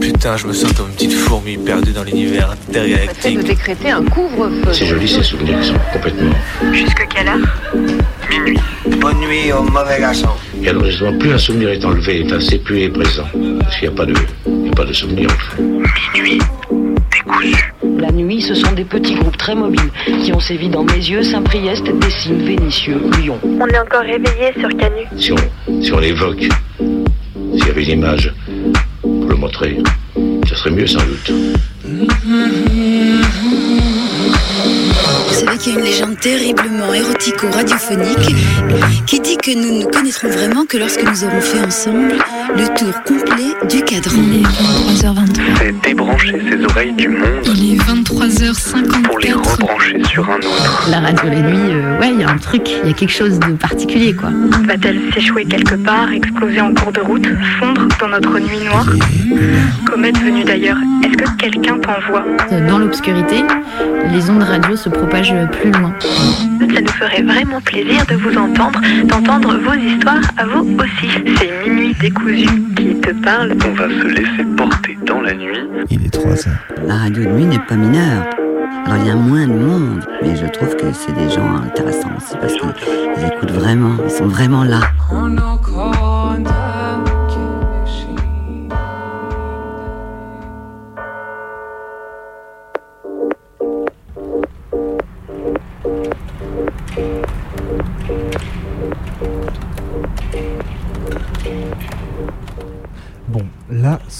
Putain, je me sens comme une petite fourmi perdue dans l'univers intergalactique. de décréter un couvre-feu. C'est joli ces souvenirs, ils sont complètement. Jusque quelle heure? Minuit. Bonne nuit au mauvais garçon. Et alors justement, plus un souvenir est enlevé, enfin, c'est plus est présent. Parce qu'il n'y a pas de, il y a pas de souvenir en fait. Minuit. Décousu. La nuit, ce sont des petits groupes très mobiles qui ont sévi dans mes yeux, Saint-Priest, Dessines, Vénitieux, Lyon. On est encore réveillé sur Canu. Si on, si on l'évoque, s'il y avait une image pour le montrer, ce serait mieux sans doute. Vous savez qu'il y a une légende terriblement érotico-radiophonique qui dit que nous ne connaîtrons vraiment que lorsque nous aurons fait ensemble le tour complet du cadran. Il est 23h23. C'est débrancher ses oreilles du monde Il est 23h54. pour les rebrancher sur un autre. La radio la nuit, euh, ouais, il y a un truc, il y a quelque chose de particulier, quoi. Va-t-elle s'échouer quelque part, exploser en cours de route, fondre dans notre nuit noire Comète venue d'ailleurs, est-ce que quelqu'un t'envoie Euh, Dans l'obscurité, les ondes radio se propagent plus loin. Ça nous ferait vraiment plaisir de vous entendre, d'entendre vos histoires à vous aussi. C'est Minuit décousu qui te parle. On va se laisser porter dans la nuit. Il est 3 heures. La radio de nuit n'est pas mineure. Alors il y a moins de monde, mais je trouve que c'est des gens intéressants aussi parce qu'ils écoutent vraiment, ils sont vraiment là. Bon,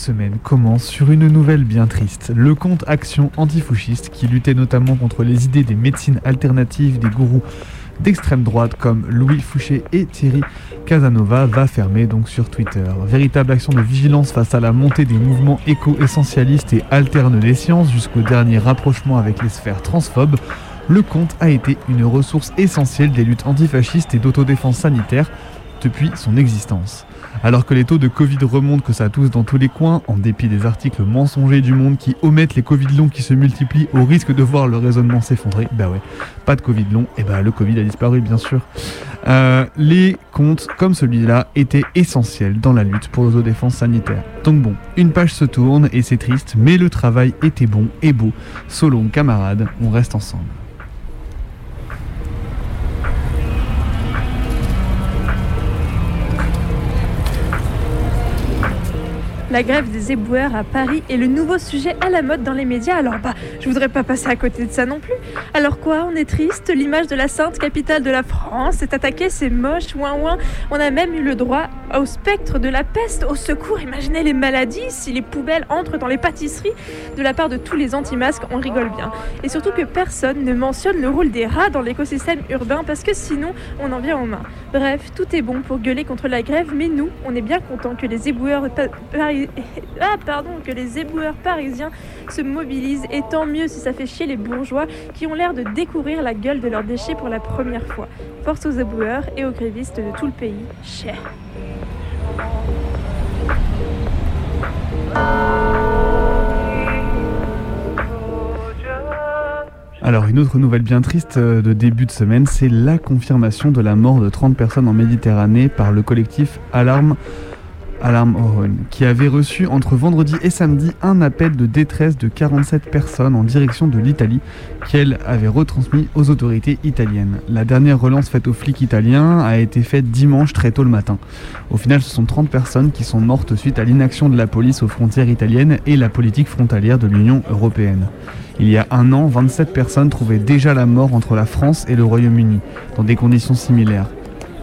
semaine commence sur une nouvelle bien triste. Le compte Action Antifouchiste, qui luttait notamment contre les idées des médecines alternatives des gourous d'extrême droite comme Louis Fouché et Thierry Casanova, va fermer donc sur Twitter. Véritable action de vigilance face à la montée des mouvements éco-essentialistes et alterne des sciences jusqu'au dernier rapprochement avec les sphères transphobes. Le compte a été une ressource essentielle des luttes antifascistes et d'autodéfense sanitaire depuis son existence. Alors que les taux de Covid remontent que ça tousse dans tous les coins, en dépit des articles mensongers du monde qui omettent les Covid longs qui se multiplient au risque de voir le raisonnement s'effondrer, bah ouais, pas de Covid long, et bah le Covid a disparu bien sûr. Euh, les comptes comme celui-là étaient essentiels dans la lutte pour l'autodéfense sanitaire. Donc bon, une page se tourne et c'est triste, mais le travail était bon et beau. Solon, camarades, on reste ensemble. La grève des éboueurs à Paris est le nouveau sujet à la mode dans les médias. Alors bah, je voudrais pas passer à côté de ça non plus. Alors quoi, on est triste, l'image de la sainte capitale de la France est attaquée, c'est moche, ouin ouin. On a même eu le droit au spectre de la peste, au secours. Imaginez les maladies si les poubelles entrent dans les pâtisseries. De la part de tous les anti-masques, on rigole bien. Et surtout que personne ne mentionne le rôle des rats dans l'écosystème urbain parce que sinon on en vient aux mains. Bref, tout est bon pour gueuler contre la grève, mais nous, on est bien content que les éboueurs ah, que les éboueurs parisiens se mobilisent et tant mieux si ça fait chier les bourgeois qui ont l'air de découvrir la gueule de leurs déchets pour la première fois. Force aux éboueurs et aux grévistes de tout le pays. Cher. Alors une autre nouvelle bien triste euh, de début de semaine, c'est la confirmation de la mort de 30 personnes en Méditerranée par le collectif Alarme Alarme Oron, qui avait reçu entre vendredi et samedi un appel de détresse de 47 personnes en direction de l'Italie qu'elle avait retransmis aux autorités italiennes. La dernière relance faite aux flics italiens a été faite dimanche très tôt le matin. Au final, ce sont 30 personnes qui sont mortes suite à l'inaction de la police aux frontières italiennes et la politique frontalière de l'Union européenne. Il y a un an, 27 personnes trouvaient déjà la mort entre la France et le Royaume-Uni, dans des conditions similaires.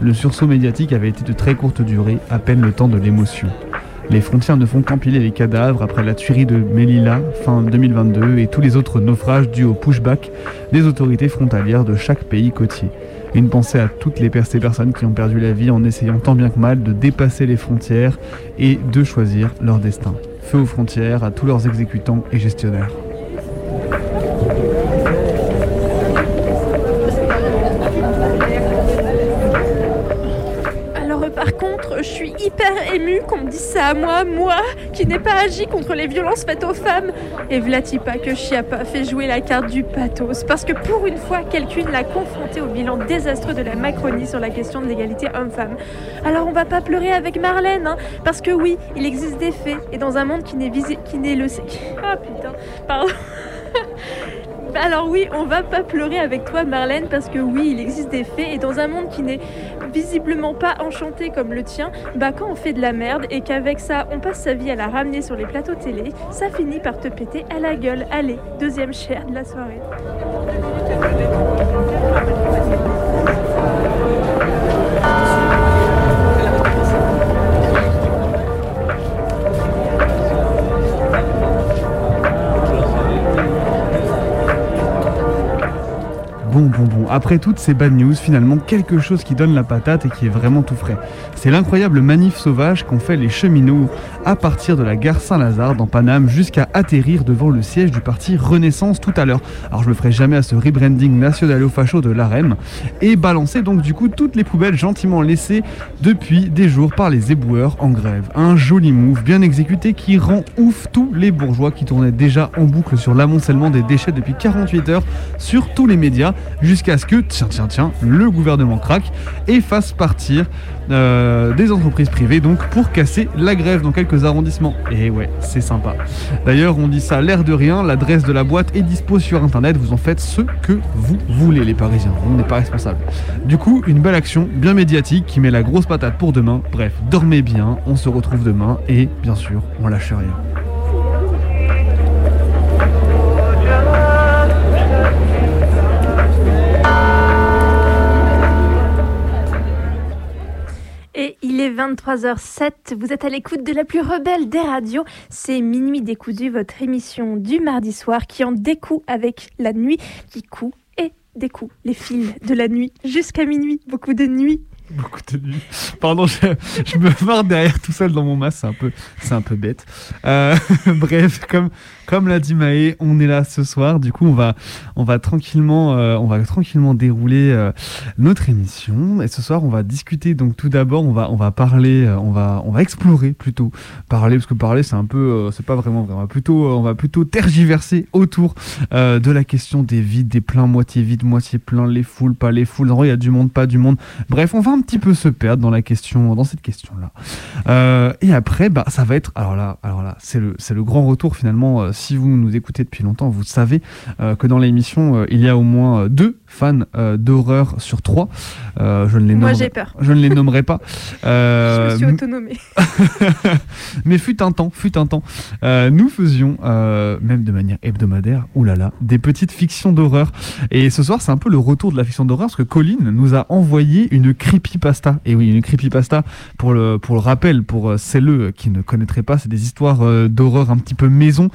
Le sursaut médiatique avait été de très courte durée, à peine le temps de l'émotion. Les frontières ne font qu'empiler les cadavres après la tuerie de Melilla fin 2022 et tous les autres naufrages dus au pushback des autorités frontalières de chaque pays côtier. Une pensée à toutes les personnes qui ont perdu la vie en essayant tant bien que mal de dépasser les frontières et de choisir leur destin. Feu aux frontières à tous leurs exécutants et gestionnaires. À moi, moi, qui n'ai pas agi contre les violences faites aux femmes. Et Vlatipa que Chiappa fait jouer la carte du pathos, parce que pour une fois, quelqu'un l'a confronté au bilan désastreux de la Macronie sur la question de l'égalité homme-femme. Alors on va pas pleurer avec Marlène, hein, parce que oui, il existe des faits, et dans un monde qui n'est visé, qui n'est le... Ah putain, pardon. Alors oui, on va pas pleurer avec toi Marlène parce que oui, il existe des faits et dans un monde qui n'est visiblement pas enchanté comme le tien, bah quand on fait de la merde et qu'avec ça on passe sa vie à la ramener sur les plateaux télé, ça finit par te péter à la gueule. Allez, deuxième chair de la soirée. Bon, bon, bon. Après toutes ces bad news, finalement, quelque chose qui donne la patate et qui est vraiment tout frais. C'est l'incroyable manif sauvage qu'ont fait les cheminots à partir de la gare Saint-Lazare dans Paname jusqu'à atterrir devant le siège du parti Renaissance tout à l'heure. Alors je me ferai jamais à ce rebranding nationalo-facho de l'AREM et balancer donc du coup toutes les poubelles gentiment laissées depuis des jours par les éboueurs en grève. Un joli move bien exécuté qui rend ouf tous les bourgeois qui tournaient déjà en boucle sur l'amoncellement des déchets depuis 48 heures sur tous les médias jusqu'à ce que, tiens, tiens, tiens, le gouvernement craque et fasse partir euh, des entreprises privées donc pour casser la grève dans quelques arrondissements. Et ouais, c'est sympa. D'ailleurs, on dit ça l'air de rien, l'adresse de la boîte est dispo sur internet, vous en faites ce que vous voulez les Parisiens, on n'est pas responsable. Du coup, une belle action bien médiatique qui met la grosse patate pour demain. Bref, dormez bien, on se retrouve demain et bien sûr, on lâche rien. 23h07, vous êtes à l'écoute de la plus rebelle des radios. C'est Minuit décousu, votre émission du mardi soir qui en découd avec la nuit qui coud et découd les fils de la nuit jusqu'à minuit. Beaucoup de nuits. Beaucoup de nuits. Pardon, je, me marre derrière tout seul dans mon masque, c'est un peu, un peu bête. Euh, bref, comme, comme l'a dit Maë, on est là ce soir. Du coup, on va, on va tranquillement, euh, on va tranquillement dérouler euh, notre émission. Et ce soir, on va discuter. Donc, tout d'abord, on va, parler, euh, on va, on va explorer plutôt. Parler, parce que parler, c'est un peu, c'est pas vraiment vrai. On va plutôt, on va plutôt tergiverser autour de la question des vides, des pleins, moitié vides, moitié plein, les foules, pas les foules. Il y a du monde, pas du monde. Bref, on va un petit peu se perdre dans la question, dans cette question-là. Et après, bah, ça va être, alors là, alors là, c'est le, c'est le grand retour finalement. Si vous nous écoutez depuis longtemps, vous savez euh, que dans l'émission, euh, il y a au moins euh, deux fans euh, d'horreur sur trois. Euh, je ne les Moi, nommerai- j'ai peur. Je ne les nommerai pas. Je Euh, me suis autonomée. mais fut un temps, fut un temps, nous faisions, même de manière hebdomadaire, oulala, des petites fictions d'horreur. Et ce soir, c'est un peu le retour de la fiction d'horreur, parce que Colin nous a envoyé une creepypasta. Et oui, une creepypasta, pour le, pour le rappel, pour celles qui ne connaîtraient pas, c'est des histoires d'horreur un petit peu maison,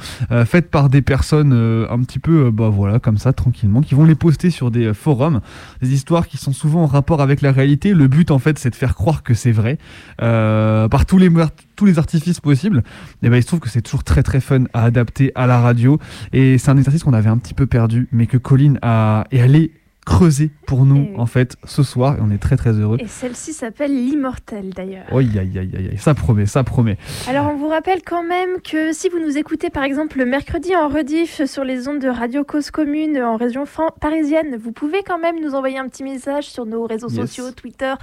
faites par des personnes un petit peu, bah voilà, comme ça, tranquillement, qui vont les poster sur des euh, forums. Des histoires qui sont souvent en rapport avec la réalité. Le but, en fait, c'est de faire croire que c'est vrai, euh, par tous les tous les artifices possibles, et ben il se trouve que c'est toujours très très fun à adapter à la radio et c'est un exercice qu'on avait un petit peu perdu mais que Colline a est allé creuser pour nous Et- en fait ce soir et on est très très heureux. Et celle-ci s'appelle L'Immortel d'ailleurs. Aïe aïe aïe aïe aïe, ça promet, ça promet. Alors on vous rappelle quand même que si vous nous écoutez par exemple le mercredi en rediff sur les ondes de Radio Cause Commune en région parisienne, vous pouvez quand même nous envoyer un petit message sur nos réseaux Yes. sociaux, Twitter,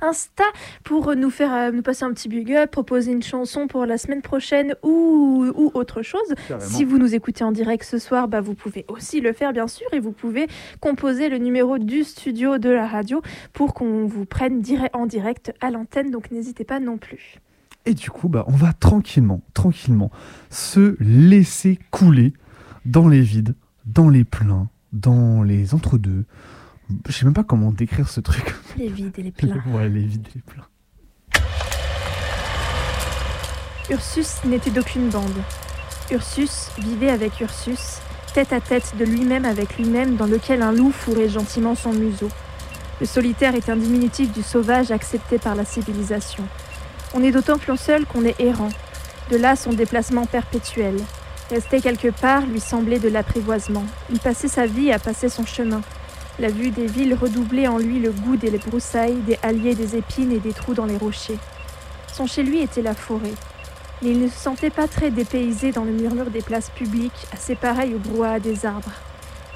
Insta, pour nous faire euh, nous passer un petit big up, proposer une chanson pour la semaine prochaine ou, ou autre chose. Carrément. Si vous nous écoutez en direct ce soir, bah, vous pouvez aussi le faire bien sûr et vous pouvez composer le numéro du studio de la radio pour qu'on vous prenne en direct à l'antenne, donc n'hésitez pas non plus. Et du coup bah on va tranquillement, tranquillement se laisser couler dans les vides, dans les pleins, dans les entre-deux. Je sais même pas comment décrire ce truc. Les vides et les pleins. ouais, les vides et les pleins. Ursus n'était d'aucune bande. Ursus vivait avec Ursus, tête à tête de lui-même avec lui-même, dans lequel un loup fourrait gentiment son museau. Le solitaire est un diminutif du sauvage accepté par la civilisation. On est d'autant plus seul qu'on est errant. De là son déplacement perpétuel. Rester quelque part lui semblait de l'apprivoisement. Il passait sa vie à passer son chemin. La vue des villes redoublait en lui le goût des broussailles, des halliers, des épines et des trous dans les rochers. Son chez lui était la forêt. Mais il ne se sentait pas très dépaysé dans le murmure des places publiques, assez pareil au brouhaha des arbres.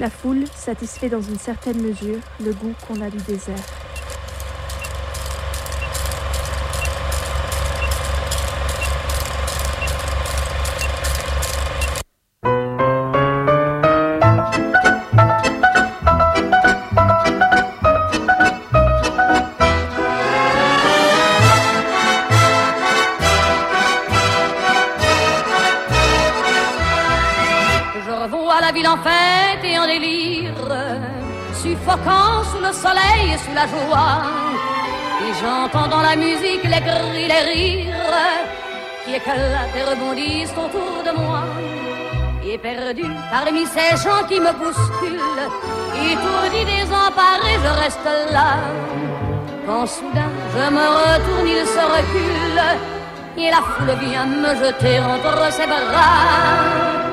La foule satisfait dans une certaine mesure le goût qu'on a du désert. Joie. Et j'entends dans la musique les cris, les rires qui éclatent et rebondissent autour de moi. Et perdu parmi ces gens qui me bousculent, étourdi, désemparé, je reste là. Quand soudain je me retourne, il se recule, et la foule vient me jeter entre ses bras.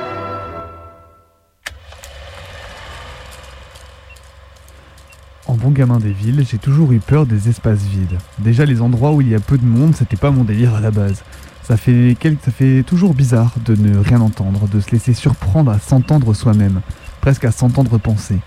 Bon gamin des villes, j'ai toujours eu peur des espaces vides. Déjà les endroits où il y a peu de monde, c'était pas mon délire à la base. Ça fait, quel- ça fait toujours bizarre de ne rien entendre, de se laisser surprendre à s'entendre soi-même, presque à s'entendre penser.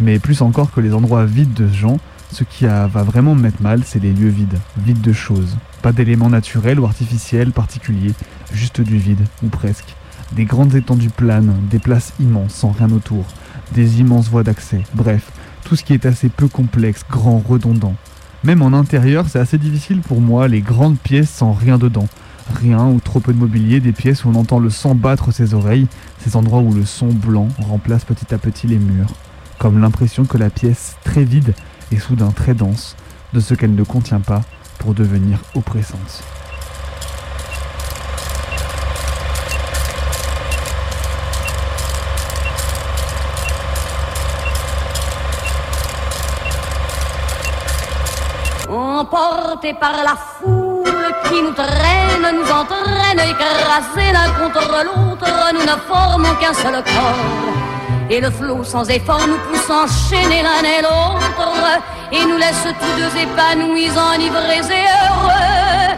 Mais plus encore que les endroits vides de gens, ce qui a- va vraiment me mettre mal, c'est les lieux vides, vides de choses. Pas d'éléments naturels ou artificiels particuliers, juste du vide, ou presque. Des grandes étendues planes, des places immenses sans rien autour, des immenses voies d'accès, bref, tout ce qui est assez peu complexe, grand, redondant. Même en intérieur, c'est assez difficile pour moi, les grandes pièces sans rien dedans. Rien ou trop peu de mobilier, des pièces où on entend le sang battre ses oreilles, ces endroits où le son blanc remplace petit à petit les murs. Comme l'impression que la pièce, très vide, est soudain très dense, de ce qu'elle ne contient pas, pour devenir oppressante. Par la foule qui nous traîne, nous entraîne, écrasés l'un contre l'autre, nous ne formons qu'un seul corps. Et le flot sans effort nous pousse enchaîner l'un et l'autre, et nous laisse tous deux épanouis, enivrés et heureux.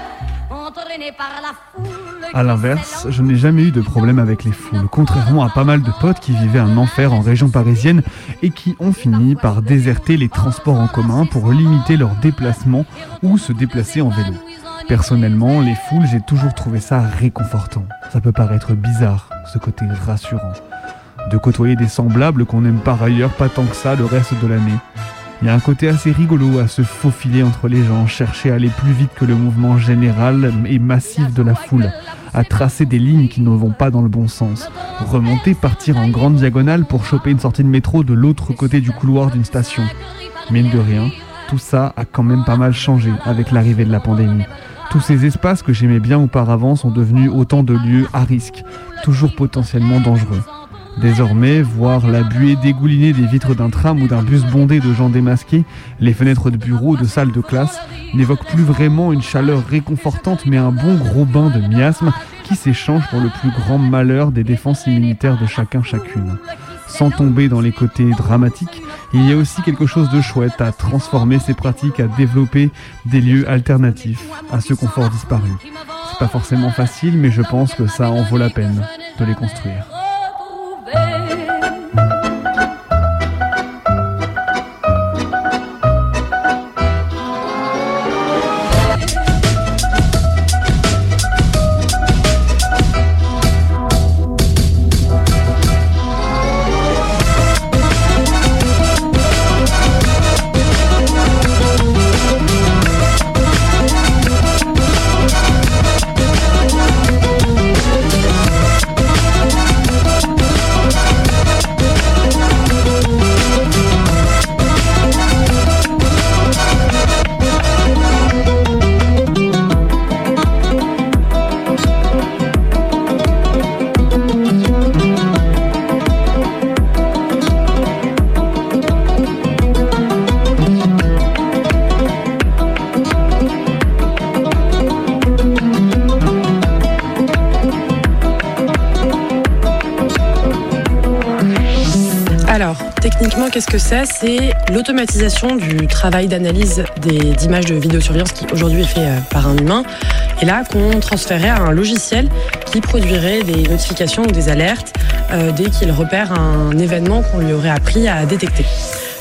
Entraînés par la foule. A l'inverse, je n'ai jamais eu de problème avec les foules, contrairement à pas mal de potes qui vivaient un enfer en région parisienne et qui ont fini par déserter les transports en commun pour limiter leurs déplacements ou se déplacer en vélo. Personnellement, les foules, j'ai toujours trouvé ça réconfortant. Ça peut paraître bizarre, ce côté rassurant. De côtoyer des semblables qu'on aime par ailleurs pas tant que ça le reste de l'année. Il y a un côté assez rigolo à se faufiler entre les gens, chercher à aller plus vite que le mouvement général et massif de la foule, à tracer des lignes qui ne vont pas dans le bon sens, remonter, partir en grande diagonale pour choper une sortie de métro de l'autre côté du couloir d'une station. Mine de rien, tout ça a quand même pas mal changé avec l'arrivée de la pandémie. Tous ces espaces que j'aimais bien auparavant sont devenus autant de lieux à risque, toujours potentiellement dangereux. Désormais, voir la buée dégouliner des vitres d'un tram ou d'un bus bondé de gens démasqués, les fenêtres de bureaux de salles de classe, n'évoque plus vraiment une chaleur réconfortante mais un bon gros bain de miasme qui s'échange pour le plus grand malheur des défenses immunitaires de chacun chacune. Sans tomber dans les côtés dramatiques, il y a aussi quelque chose de chouette à transformer ces pratiques, à développer des lieux alternatifs à ce confort disparu. C'est pas forcément facile, mais je pense que ça en vaut la peine de les construire. Que c'est C'est l'automatisation du travail d'analyse d'images de vidéosurveillance qui aujourd'hui est fait euh, par un humain et là qu'on transférait à un logiciel qui produirait des notifications ou des alertes euh, dès qu'il repère un événement qu'on lui aurait appris à détecter.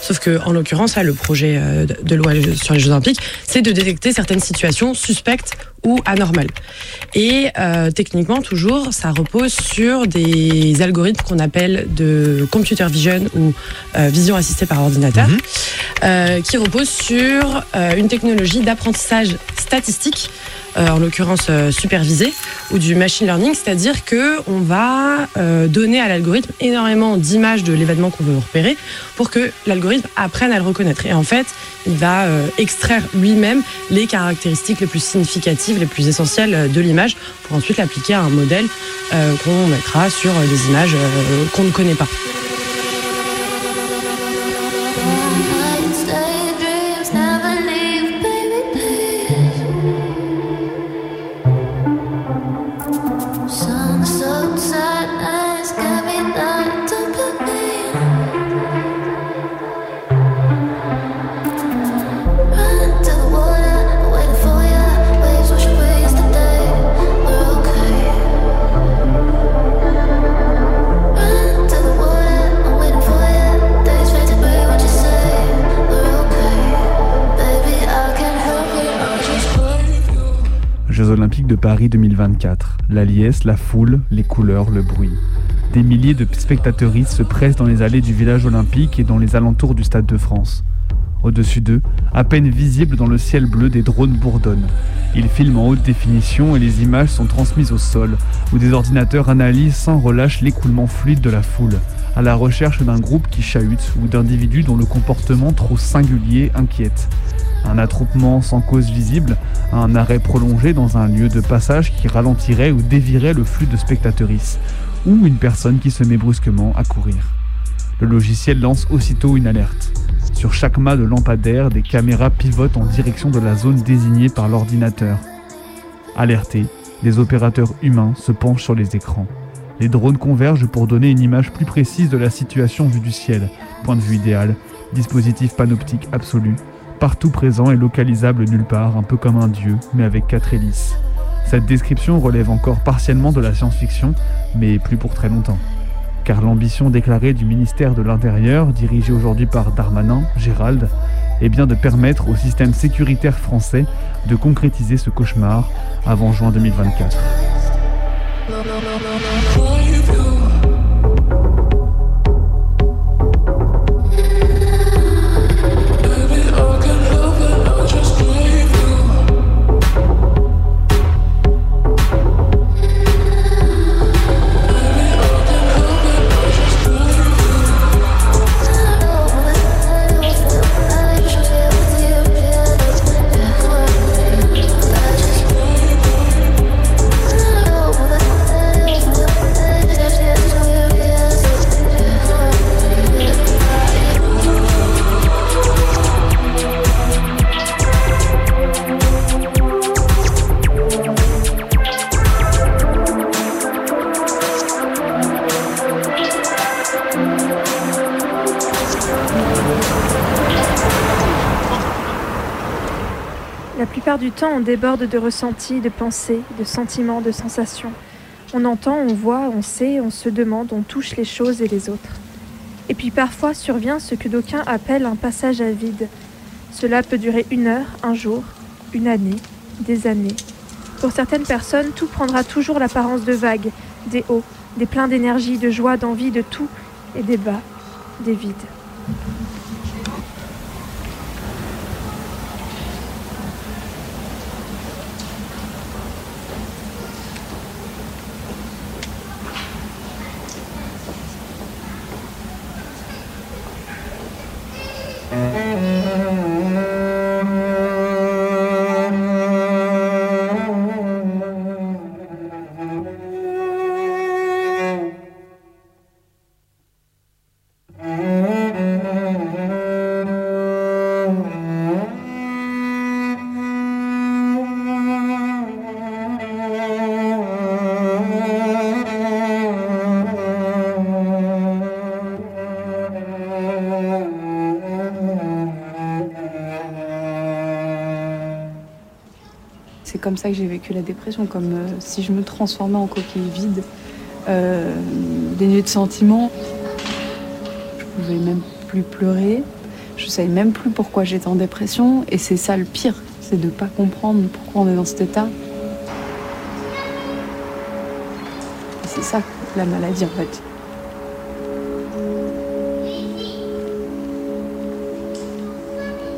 Sauf que, en l'occurrence, là, le projet euh, de loi sur les Jeux Olympiques, c'est de détecter certaines situations suspectes ou anormales. Et euh, techniquement, toujours, ça repose sur des algorithmes qu'on appelle de computer vision ou euh, vision assistée par ordinateur, euh, qui reposent sur une technologie d'apprentissage statistique en l'occurrence euh, supervisé, ou du machine learning, c'est-à-dire que on va euh, donner à l'algorithme énormément d'images de l'événement qu'on veut repérer pour que l'algorithme apprenne à le reconnaître. Et en fait, il va euh, extraire lui-même les caractéristiques les plus significatives, les plus essentielles euh, de l'image, pour ensuite l'appliquer à un modèle euh, qu'on mettra sur euh, des images euh, qu'on ne connaît pas. De Paris 2024. La liesse, la foule, les couleurs, le bruit. Des milliers de spectateuristes se pressent dans les allées du village olympique et dans les alentours du Stade de France. Au-dessus d'eux, à peine visibles dans le ciel bleu, des drones bourdonnent. Ils filment en haute définition et les images sont transmises au sol, où des ordinateurs analysent sans relâche l'écoulement fluide de la foule, à la recherche d'un groupe qui chahute ou d'individus dont le comportement trop singulier inquiète. Un attroupement sans cause visible, un arrêt prolongé dans un lieu de passage qui ralentirait ou dévirait le flux de spectateuristes, ou une personne qui se met brusquement à courir. Le logiciel lance aussitôt une alerte. Sur chaque mât de lampadaire, des caméras pivotent en direction de la zone désignée par l'ordinateur. Alertés, les opérateurs humains se penchent sur les écrans. Les drones convergent pour donner une image plus précise de la situation vue du ciel, point de vue idéal, dispositif panoptique absolu, partout présent et localisable nulle part, un peu comme un dieu, mais avec quatre hélices. Cette description relève encore partiellement de la science-fiction, mais plus pour très longtemps. Car l'ambition déclarée du ministère de l'Intérieur, dirigé aujourd'hui par Darmanin, Gérald, est bien de permettre au système sécuritaire français de concrétiser ce cauchemar avant juin 2024. Du temps, on déborde de ressentis, de pensées, de sentiments, de sensations. On entend, on voit, on sait, on se demande, on touche les choses et les autres. Et puis parfois survient ce que d'aucuns appellent un passage à vide. Cela peut durer une heure, un jour, une année, des années. Pour certaines personnes, tout prendra toujours l'apparence de vagues, des hauts, des pleins d'énergie, de joie, d'envie, de tout, et des bas, des vides. Comme ça que j'ai vécu la dépression, comme euh, si je me transformais en coquille vide, euh, dénuée de sentiments. Je pouvais même plus pleurer. Je savais même plus pourquoi j'étais en dépression. Et c'est ça le pire, c'est de pas comprendre pourquoi on est dans cet état. C'est ça la maladie en fait.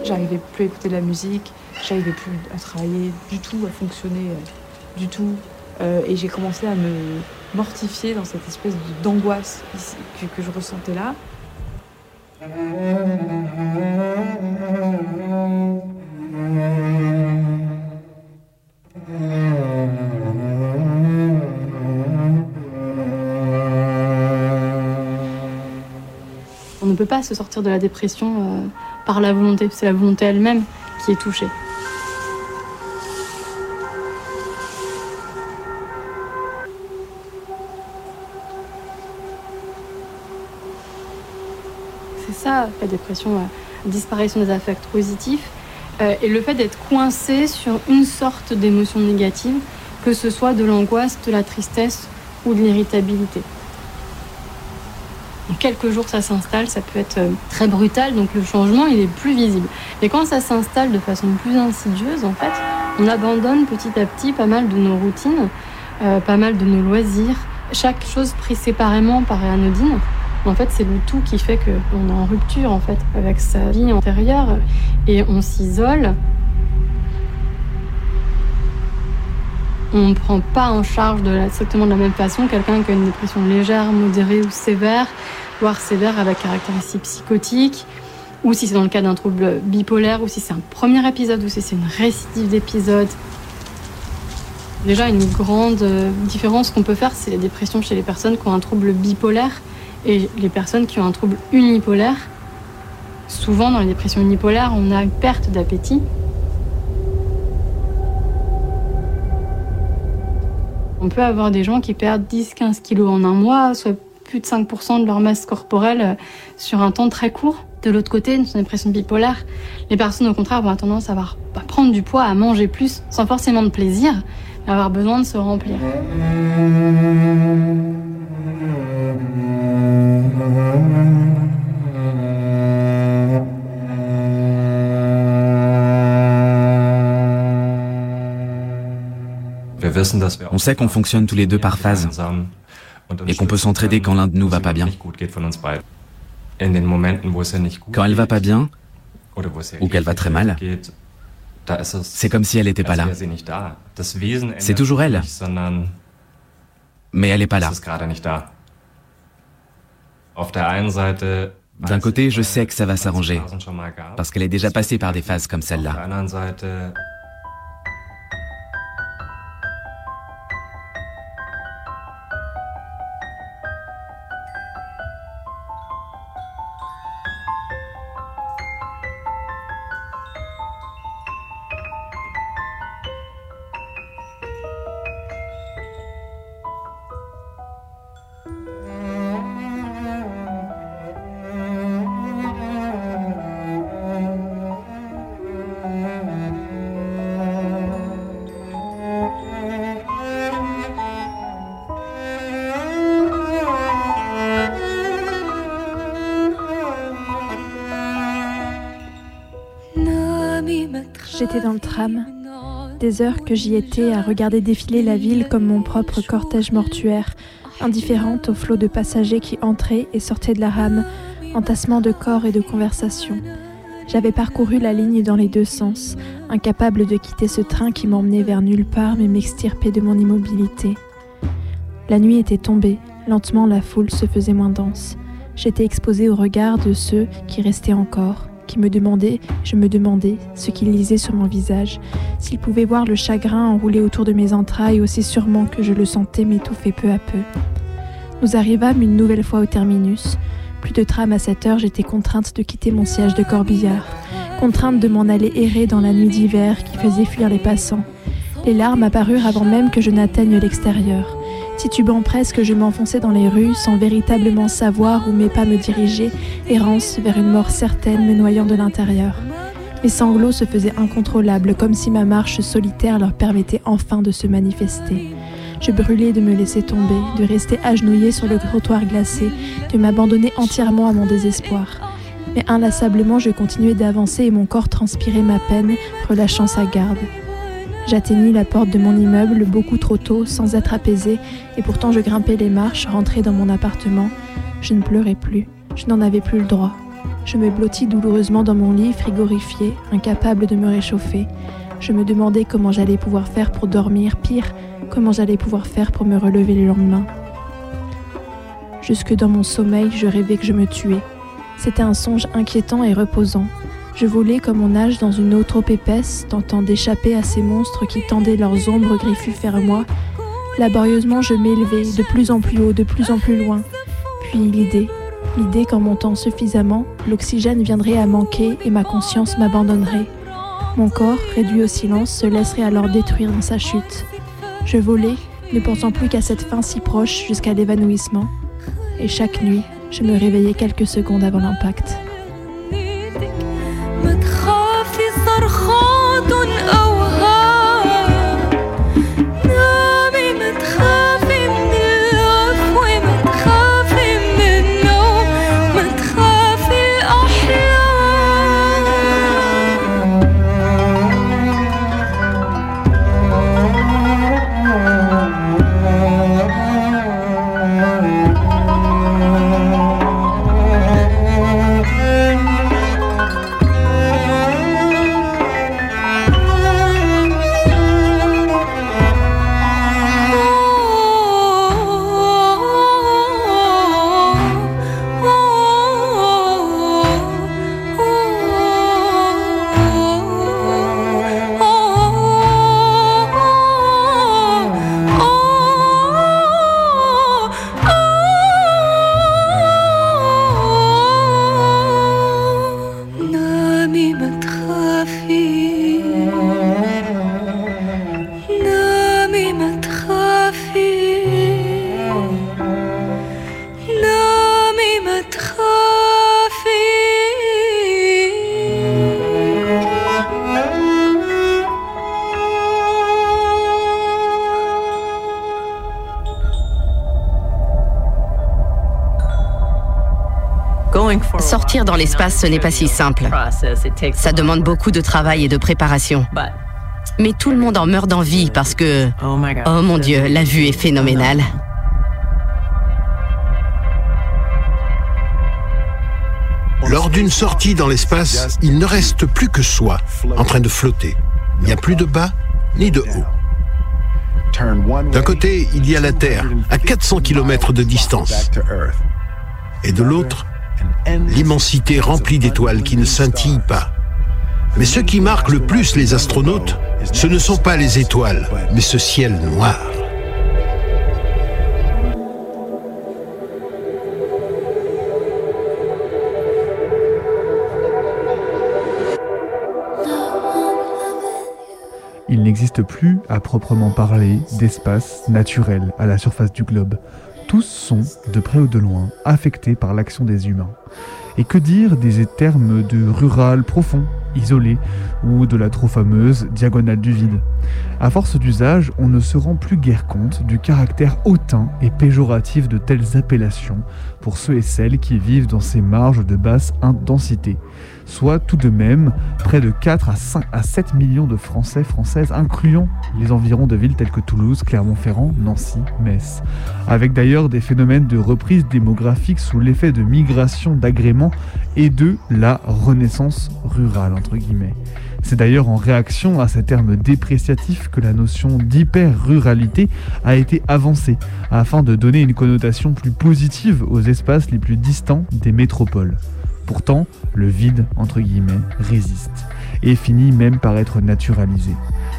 J'arrivais plus à écouter de la musique, j'arrivais plus à travailler du tout, à fonctionner euh, du tout. Euh, et j'ai commencé à me mortifier dans cette espèce d'angoisse que je ressentais là. On ne peut pas se sortir de la dépression euh, par la volonté, c'est la volonté elle-même qui est touchée. La dépression, euh, disparition des affects positifs euh, et le fait d'être coincé sur une sorte d'émotion négative, que ce soit de l'angoisse, de la tristesse ou de l'irritabilité. En quelques jours, ça s'installe, ça peut être euh, très brutal, donc le changement, il est plus visible. Mais quand ça s'installe de façon plus insidieuse, en fait, on abandonne petit à petit pas mal de nos routines, pas mal de nos loisirs. Chaque chose prise séparément paraît anodine. En fait, c'est le tout qui fait qu'on est en rupture, en fait, avec sa vie antérieure, et on s'isole. On ne prend pas en charge de la- de la même façon quelqu'un qui a une dépression légère, modérée ou sévère, voire sévère avec caractéristiques psychotiques, ou si c'est dans le cas d'un trouble bipolaire, ou si c'est un premier épisode, ou si c'est une récidive d'épisode. Déjà, une grande euh, différence qu'on peut faire, c'est les dépressions chez les personnes qui ont un trouble bipolaire et les personnes qui ont un trouble unipolaire. Souvent, dans les dépressions unipolaires, on a une perte d'appétit, On peut avoir des gens qui perdent 10-15 kilos en un mois, soit plus de 5% de leur masse corporelle euh, sur un temps très court. De l'autre côté, dans une dépression bipolaire, les personnes au contraire vont tendance à avoir, à prendre du poids, à manger plus, sans forcément de plaisir, avoir besoin de se remplir. On sait qu'on fonctionne tous les deux par phase et qu'on peut s'entraider quand l'un de nous va pas bien. Quand elle va pas bien ou qu'elle va très mal, c'est comme si elle n'était pas là. C'est toujours elle, mais elle n'est pas là. D'un côté, je sais que ça va s'arranger, parce qu'elle est déjà passée par des phases comme celle-là. Des heures que j'y étais à regarder défiler la ville comme mon propre cortège mortuaire, indifférente au flot de passagers qui entraient et sortaient de la rame, entassement de corps et de conversations. J'avais parcouru la ligne dans les deux sens, incapable de quitter ce train qui m'emmenait vers nulle part mais m'extirpait de mon immobilité. La nuit était tombée, lentement la foule se faisait moins dense. J'étais exposée au regard de ceux qui restaient encore, qui me demandaient, je me demandais, ce qu'ils lisaient sur mon visage, s'ils pouvaient voir le chagrin enroulé autour de mes entrailles aussi sûrement que je le sentais m'étouffer peu à peu. Nous arrivâmes une nouvelle fois au terminus. Plus de tram à cette heure, j'étais contrainte de quitter mon siège de corbillard, contrainte de m'en aller errer dans la nuit d'hiver qui faisait fuir les passants. Les larmes apparurent avant même que je n'atteigne l'extérieur. Titubant presque, je m'enfonçais dans les rues sans véritablement savoir où mes pas me dirigeaient, errance vers une mort certaine me noyant de l'intérieur. Mes sanglots se faisaient incontrôlables, comme si ma marche solitaire leur permettait enfin de se manifester. Je brûlais de me laisser tomber, de rester agenouillée sur le trottoir glacé, de m'abandonner entièrement à mon désespoir. Mais inlassablement, je continuais d'avancer et mon corps transpirait ma peine, relâchant sa garde. J'atteignis la porte de mon immeuble beaucoup trop tôt, sans être apaisée, et pourtant je grimpais les marches, rentrais dans mon appartement. Je ne pleurais plus, je n'en avais plus le droit. Je me blottis douloureusement dans mon lit, frigorifié, incapable de me réchauffer. Je me demandais comment j'allais pouvoir faire pour dormir, pire, comment j'allais pouvoir faire pour me relever le lendemain. Jusque dans mon sommeil, je rêvais que je me tuais. C'était un songe inquiétant et reposant. Je volais comme on nage dans une eau trop épaisse, tentant d'échapper à ces monstres qui tendaient leurs ombres griffues vers moi. Laborieusement, je m'élevais de plus en plus haut, de plus en plus loin. Puis l'idée, l'idée qu'en montant suffisamment, l'oxygène viendrait à manquer et ma conscience m'abandonnerait. Mon corps, réduit au silence, se laisserait alors détruire dans sa chute. Je volais, ne pensant plus qu'à cette fin si proche jusqu'à l'évanouissement. Et chaque nuit, je me réveillais quelques secondes avant l'impact. Dans l'espace, ce n'est pas si simple. Ça demande beaucoup de travail et de préparation. Mais tout le monde en meurt d'envie parce que, oh mon Dieu, la vue est phénoménale. Lors d'une sortie dans l'espace, il ne reste plus que soi, en train de flotter. Il n'y a plus de bas ni de haut. D'un côté, il y a la Terre, à 400 km de distance. Et de l'autre, l'immensité remplie d'étoiles qui ne scintillent pas. Mais ce qui marque le plus les astronautes, ce ne sont pas les étoiles, mais ce ciel noir. Il n'existe plus, à proprement parler, d'espace naturel à la surface du globe tous sont, de près ou de loin, affectés par l'action des humains. Et que dire des termes de rural profond, isolé, ou de la trop fameuse diagonale du vide? À force d'usage, on ne se rend plus guère compte du caractère hautain et péjoratif de telles appellations pour ceux et celles qui vivent dans ces marges de basse intensité soit tout de même près de 4 à, 5 à 7 millions de Français, Françaises, incluant les environs de villes telles que Toulouse, Clermont-Ferrand, Nancy, Metz. Avec d'ailleurs des phénomènes de reprise démographique sous l'effet de migration d'agrément et de la renaissance rurale, entre guillemets. C'est d'ailleurs en réaction à ces termes dépréciatifs que la notion d'hyper-ruralité a été avancée, afin de donner une connotation plus positive aux espaces les plus distants des métropoles. Pourtant, le vide, entre guillemets, résiste et finit même par être naturalisé.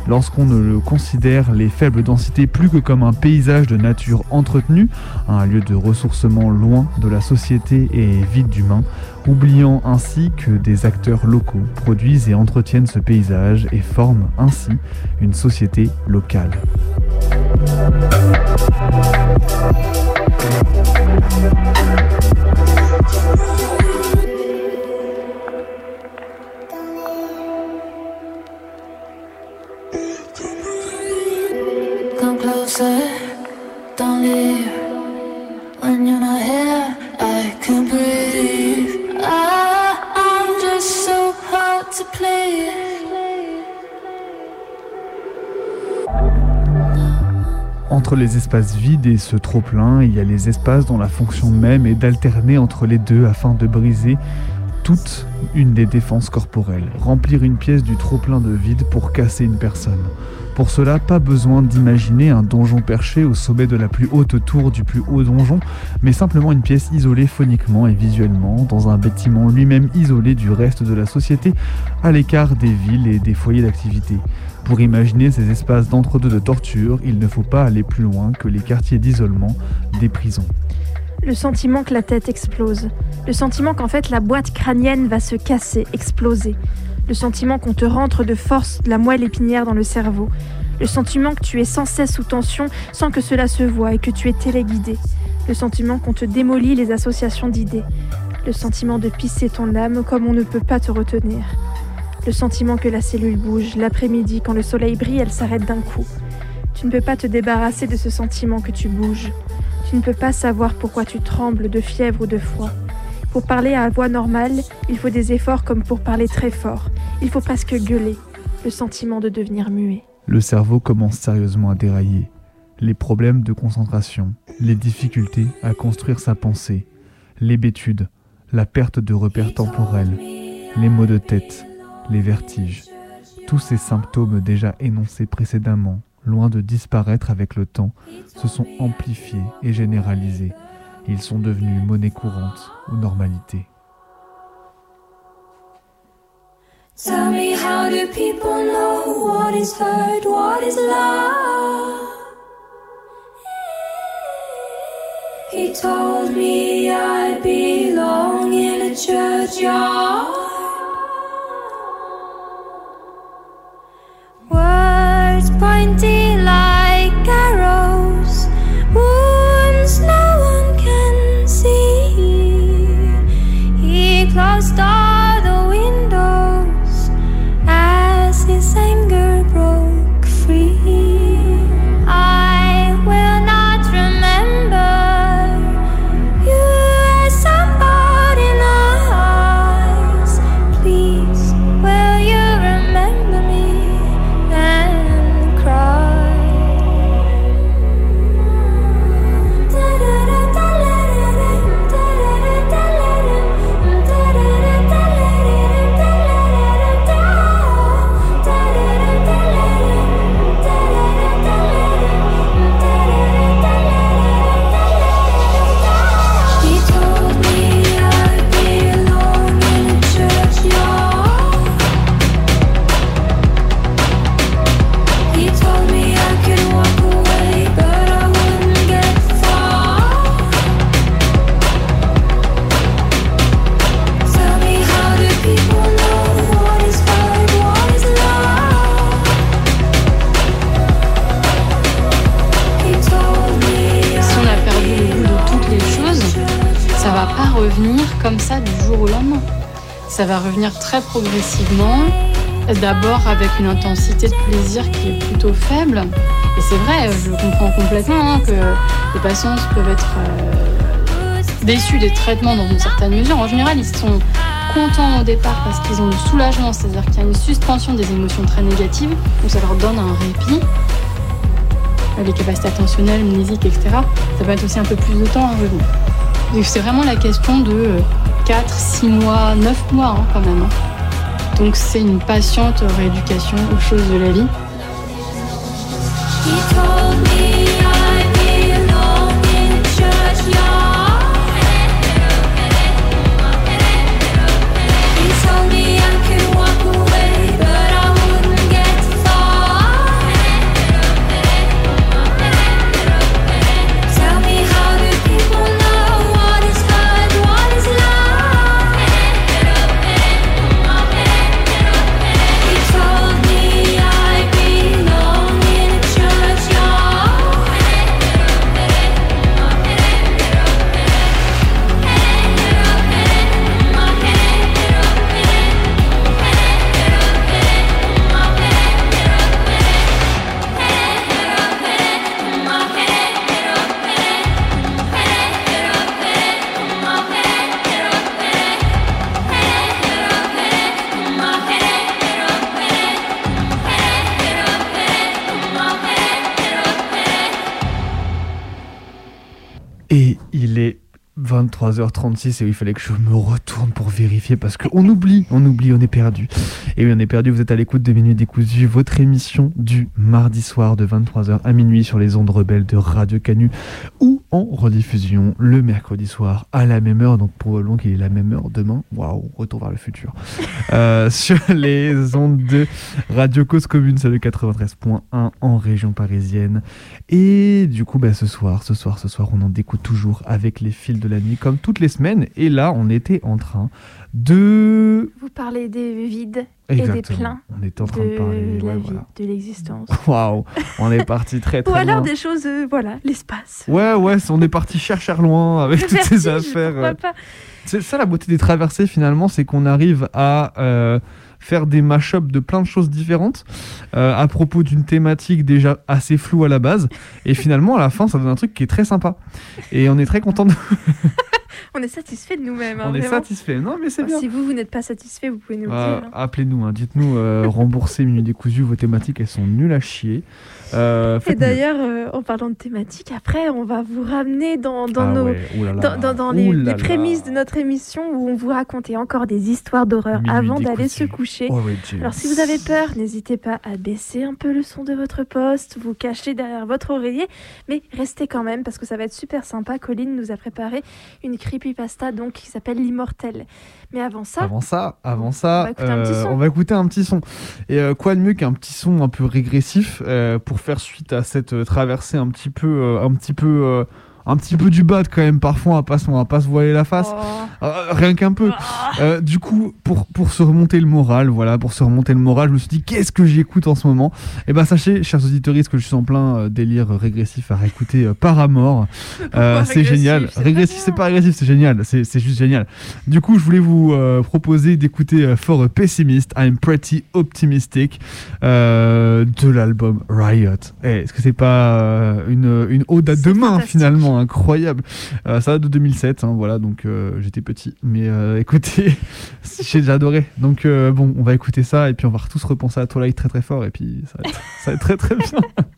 Lorsqu'on ne considère les faibles densités plus que comme un paysage de nature entretenu, un lieu de ressourcement loin de la société et vide d'humains, oubliant ainsi que des acteurs locaux produisent et entretiennent ce paysage et forment ainsi une société locale. Please. Entre les espaces vides et ce trop-plein, il y a les espaces dont la fonction même est d'alterner entre les deux afin de briser toute une des défenses corporelles. Remplir une pièce du trop-plein de vide pour casser une personne. Pour cela, pas besoin d'imaginer un donjon perché au sommet de la plus haute tour du plus haut donjon, mais simplement une pièce isolée phoniquement et visuellement, dans un bâtiment lui-même isolé du reste de la société, à l'écart des villes et des foyers d'activité. Pour imaginer ces espaces d'entre-deux de torture, il ne faut pas aller plus loin que les quartiers d'isolement des prisons. Le sentiment que la tête explose. Le sentiment qu'en fait la boîte crânienne va se casser, exploser. Le sentiment qu'on te rentre de force la moelle épinière dans le cerveau. Le sentiment que tu es sans cesse sous tension sans que cela se voie et que tu es téléguidé. Le sentiment qu'on te démolit les associations d'idées. Le sentiment de pisser ton âme comme on ne peut pas te retenir. Le sentiment que la cellule bouge, l'après-midi, quand le soleil brille, elle s'arrête d'un coup. Tu ne peux pas te débarrasser de ce sentiment que tu bouges. Tu ne peux pas savoir pourquoi tu trembles de fièvre ou de froid. Pour parler à voix normale, il faut des efforts comme pour parler très fort. Il faut presque gueuler, le sentiment de devenir muet. Le cerveau commence sérieusement à dérailler. Les problèmes de concentration, les difficultés à construire sa pensée, l'hébétude, la perte de repères temporels, les maux de tête, les vertiges, tous ces symptômes déjà énoncés précédemment, loin de disparaître avec le temps, se sont amplifiés et généralisés. Ils sont devenus monnaie courante ou normalité. Tell me how do people know what is hurt, what is love? He told me I belong in a churchyard. Va revenir très progressivement, d'abord avec une intensité de plaisir qui est plutôt faible. Et c'est vrai, je comprends complètement hein, que les patients peuvent être euh, déçus des traitements dans une certaine mesure. En général, ils sont contents au départ parce qu'ils ont du soulagement, c'est-à-dire qu'il y a une suspension des émotions très négatives, donc ça leur donne un répit les capacités attentionnelles, mnésiques, etc. Ça peut être aussi un peu plus de temps à revenir. C'est vraiment la question de 4, 6 mois, 9 mois hein, quand même. hein. Donc c'est une patiente rééducation aux choses de la vie. 23h36 et il fallait que je me retourne pour vérifier parce qu'on oublie, on oublie, on est perdu. Et oui, on est perdu, vous êtes à l'écoute de Minuit Décousu, votre émission du mardi soir de 23h à minuit sur les ondes rebelles de Radio Canu ou en rediffusion le mercredi soir à la même heure, donc probablement qu'il est la même heure demain. Waouh, retour vers le futur. euh, sur les ondes de Radio Cause Commune, c'est le 93.1 en région parisienne. Et du coup, bah, ce soir, ce soir, ce soir, on en découte toujours avec les fils de la nuit, comme toutes les semaines. Et là, on était en train de... Vous parlez des vides et des pleins. On était en train de, parler la ouais, vie, voilà. de l'existence. Waouh, on est parti très très Ou alors loin. des choses, euh, voilà, l'espace. Ouais, ouais, on est parti chercher loin avec Le toutes ces affaires. euh. C'est ça la beauté des traversées finalement, c'est qu'on arrive à euh, faire des mash-ups de plein de choses différentes euh, à propos d'une thématique déjà assez floue à la base. Et finalement, à la fin, ça donne un truc qui est très sympa. Et on est très content de... On est satisfait de nous-mêmes. hein, on est satisfait. Non, mais c'est bien. Si vous, vous n'êtes pas satisfait, vous pouvez nous le Euh, dire. hein. Appelez-nous, hein, dites-nous, euh, remboursez Minuit Décousu, vos thématiques elles sont nulles à chier. Euh, Et d'ailleurs, euh, en parlant de thématique, après, on va vous ramener dans, dans Ah nos, ouais, ouh là là. dans, les, prémices de notre émission où on vous racontait encore des histoires d'horreur avant d'aller se coucher. Origins. Alors, si vous avez peur, n'hésitez pas à baisser un peu le son de votre poste, vous cacher derrière votre oreiller, mais restez quand même parce que ça va être super sympa. Colline nous a préparé une creepypasta donc qui s'appelle l'immortel. Mais avant ça, Avant ça, avant ça, va euh, son. on va écouter un petit son. Et euh, quoi de mieux qu'un petit son un peu régressif euh, pour faire suite à cette traversée un petit peu, un petit peu, un petit peu du bas quand même. Parfois, on va pas, se- on va pas se voiler la face, Oh. Euh, rien qu'un peu. Euh, du coup, pour pour se remonter le moral, voilà, pour se remonter le moral, je me suis dit qu'est-ce que j'écoute en ce moment? Et ben sachez, chers auditeurs, que je suis en plein euh, délire régressif à réécouter Paramore. C'est génial. Régressif, c'est pas régressif, c'est génial. C'est juste génial. Du coup, je voulais vous proposer d'écouter For a Pessimist, I'm Pretty Optimistic de l'album Riot. Eh, Est-ce que c'est pas une, une ode à demain finalement? Incroyable. Euh, ça date de 2007, hein, voilà, donc euh, j'étais petit. Mais euh, écoutez, j'ai adoré. Donc bon, on va écouter ça et puis on va tous repenser à Twilight très très fort et puis ça va ça va être très très bien.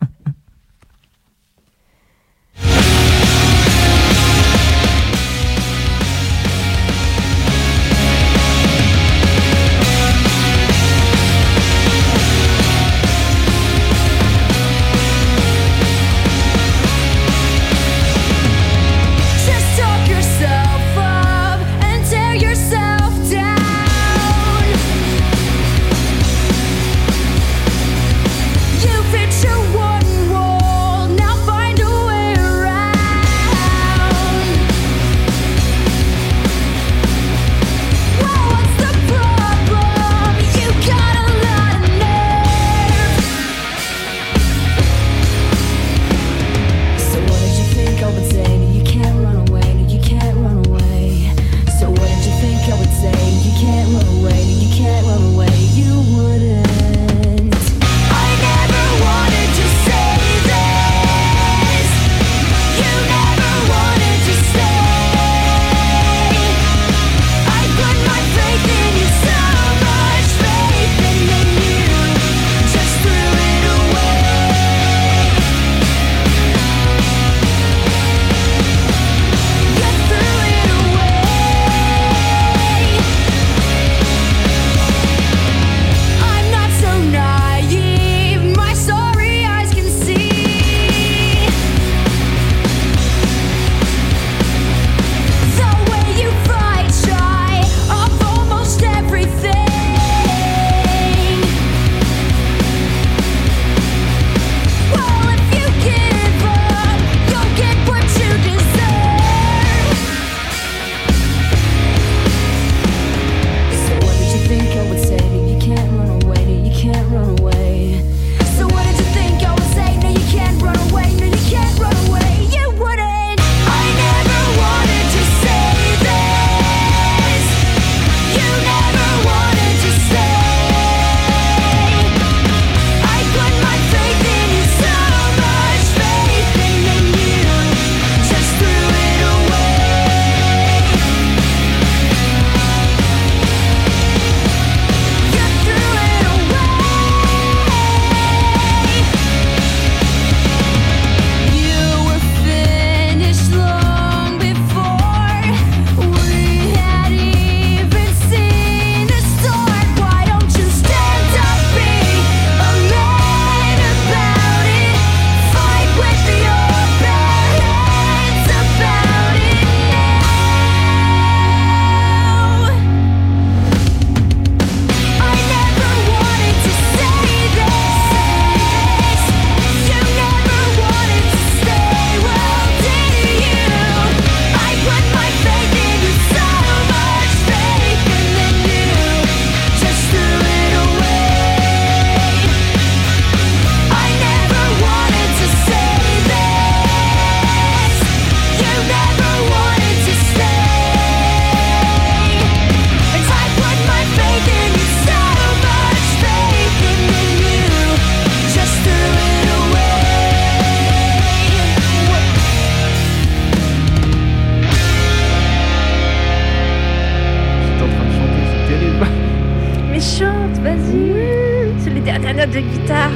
guitare.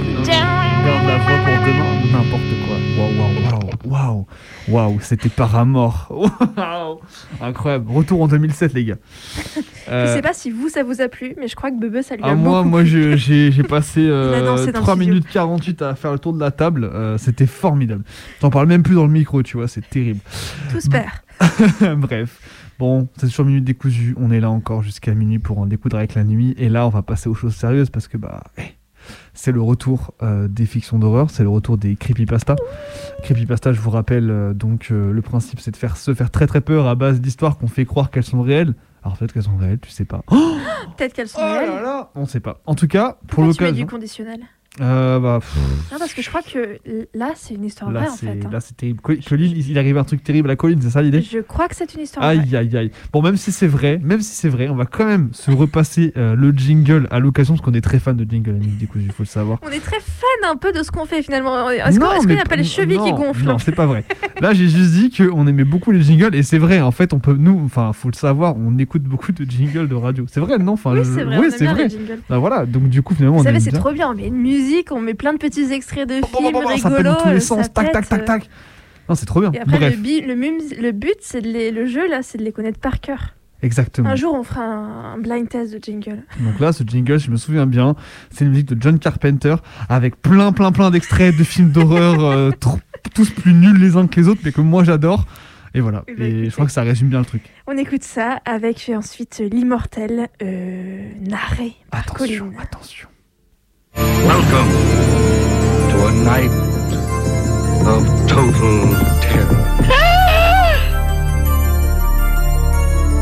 Garde la voix pour demain, n'importe quoi. Waouh, waouh, waouh, waouh, waouh, c'était Paramore. Waouh, incroyable. Retour en 2007, les gars. Je sais pas si vous, ça vous a plu, mais je crois que Bebe, ça lui a Ah, moi, beaucoup moi j'ai passé euh, dans le 3 studio. minutes 48 à faire le tour de la table. euh, C'était formidable. J'en parle même plus dans le micro, tu vois, c'est terrible. Tout se perd. Bref. Bon, c'est toujours minute décousu. On est là encore jusqu'à minuit pour en découdre avec la nuit. Et là, on va passer aux choses sérieuses parce que bah, eh, c'est le retour euh, des fictions d'horreur, c'est le retour des creepypasta. Creepypasta, je vous rappelle, euh, donc euh, le principe, c'est de faire se faire très très peur à base d'histoires qu'on fait croire qu'elles sont réelles. Alors peut-être qu'elles sont réelles, tu sais pas. Oh Peut-être qu'elles sont Oh là réelles. là On sait pas. En tout cas, pour Pourquoi tu mets l'occasion. du conditionnel? Euh, bah, Non, parce que je crois que là, c'est une histoire là, vraie en fait. hein. là, c'est terrible. Co- Colin, il arrive un truc terrible à Colin, c'est ça l'idée? Je crois que c'est une histoire vraie. Aïe aïe aïe. Bon même si c'est vrai, même si c'est vrai, on va quand même se repasser euh, le jingle à l'occasion parce qu'on est très fan de jingle Minute Décousue, il faut le savoir. On est très fan un peu de ce qu'on fait finalement. Est-ce qu'on Non, est-ce qu'il mais n'y a pas les chevilles qui non, gonflent Non, c'est pas vrai. Là, j'ai juste dit qu'on aimait beaucoup les jingles et c'est vrai. En fait, on peut nous, enfin, faut le savoir, on écoute beaucoup de jingles de radio. C'est vrai, non? Enfin, Oui, c'est vrai, oui, c'est vrai. Bah, voilà. Donc du coup, finalement, Vous on savez, c'est trop bien. Met une musique, on met plein de petits extraits de films Bon, bon, bon, ça rigolos. dans tous les sens. Tac, tac, tac, euh. tac. Non, c'est trop bien. Et après, Bref, le, bi- le, mum- le but, c'est de les, le jeu là, c'est de les connaître par cœur. exactement. Un jour, on fera un, un blind test de jingle. Donc là, ce jingle, je me souviens bien, c'est une musique de John Carpenter avec plein, plein, plein d'extraits de films d'horreur, euh, tous plus nuls les uns que les autres, mais que moi j'adore. Et voilà. Eh ben, Et je crois que ça résume bien le truc. On écoute ça avec ensuite l'immortel euh, narré par Colline. Attention. Welcome to a night of total terror.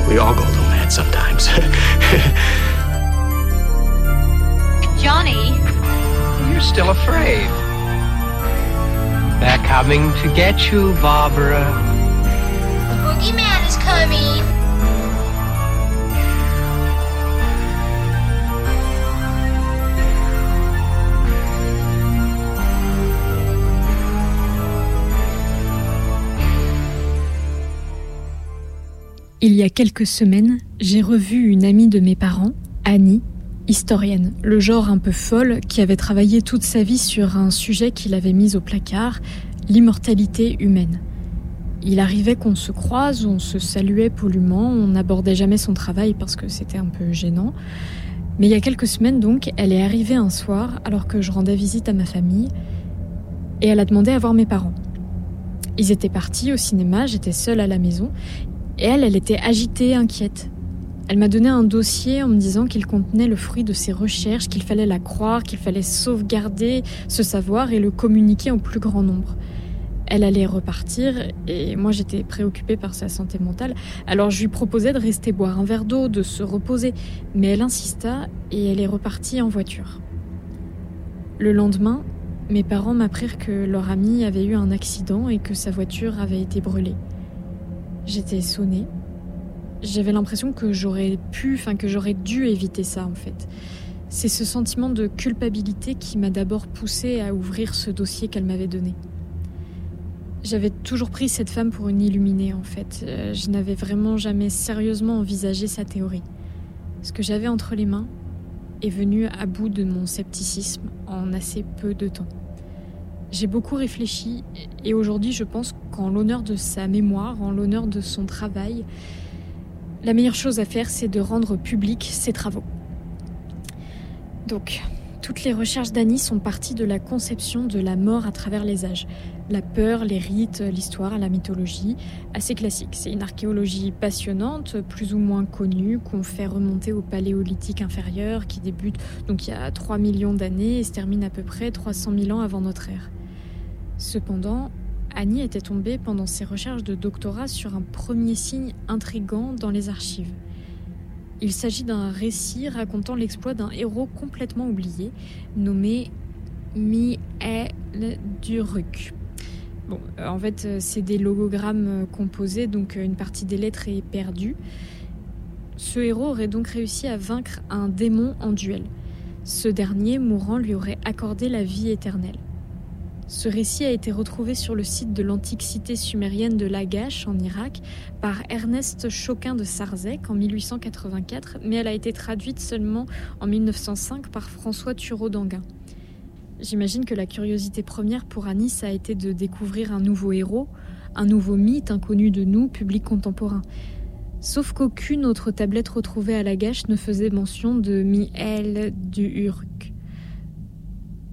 We all go a little mad sometimes. Johnny, You're still afraid. They're coming to get you, Barbara. the boogeyman is coming. Il y a quelques semaines, j'ai revu une amie de mes parents, Annie, historienne, le genre un peu folle qui avait travaillé toute sa vie sur un sujet qu'il avait mis au placard, l'immortalité humaine. Il arrivait qu'on se croise, on se saluait poliment, on n'abordait jamais son travail parce que c'était un peu gênant. Mais il y a quelques semaines donc, elle est arrivée un soir alors que je rendais visite à ma famille et elle a demandé à voir mes parents. Ils étaient partis au cinéma, j'étais seule à la maison et elle, elle était agitée, inquiète. Elle m'a donné un dossier en me disant qu'il contenait le fruit de ses recherches, qu'il fallait la croire, qu'il fallait sauvegarder ce savoir et le communiquer au plus grand nombre. Elle allait repartir et moi j'étais préoccupée par sa santé mentale, alors je lui proposais de rester boire un verre d'eau, de se reposer, mais elle insista et elle est repartie en voiture. Le lendemain, mes parents m'apprirent que leur ami avait eu un accident et que sa voiture avait été brûlée. J'étais sonnée. J'avais l'impression que j'aurais pu, enfin que j'aurais dû éviter ça en fait. C'est ce sentiment de culpabilité qui m'a d'abord poussée à ouvrir ce dossier qu'elle m'avait donné. J'avais toujours pris cette femme pour une illuminée en fait. Euh, Je n'avais vraiment jamais sérieusement envisagé sa théorie. Ce que j'avais entre les mains est venu à bout de mon scepticisme en assez peu de temps. J'ai beaucoup réfléchi et aujourd'hui je pense qu'en l'honneur de sa mémoire, en l'honneur de son travail, la meilleure chose à faire c'est de rendre public ses travaux. Donc, toutes les recherches d'Annie sont parties de la conception de la mort à travers les âges. La peur, les rites, l'histoire, la mythologie, assez classique. C'est une archéologie passionnante, plus ou moins connue, qu'on fait remonter au paléolithique inférieur, qui débute donc il y a 3 millions d'années et se termine à peu près 300 000 ans avant notre ère. Cependant, Annie était tombée pendant ses recherches de doctorat sur un premier signe intrigant dans les archives. Il s'agit d'un récit racontant l'exploit d'un héros complètement oublié, nommé Miel Duruk. Bon, euh, en fait, euh, c'est des logogrammes euh, composés, donc une partie des lettres est perdue. Ce héros aurait donc réussi à vaincre un démon en duel. Ce dernier, mourant, lui aurait accordé la vie éternelle. Ce récit a été retrouvé sur le site de l'antique cité sumérienne de Lagash en Irak par Ernest Choquin de Sarzec en 1884, mais elle a été traduite seulement en 1905 par François Thureau d'Anguin. J'imagine que la curiosité première pour Anis a été de découvrir un nouveau héros, un nouveau mythe inconnu de nous, public contemporain. Sauf qu'aucune autre tablette retrouvée à la gâche ne faisait mention de Miel du Uruk.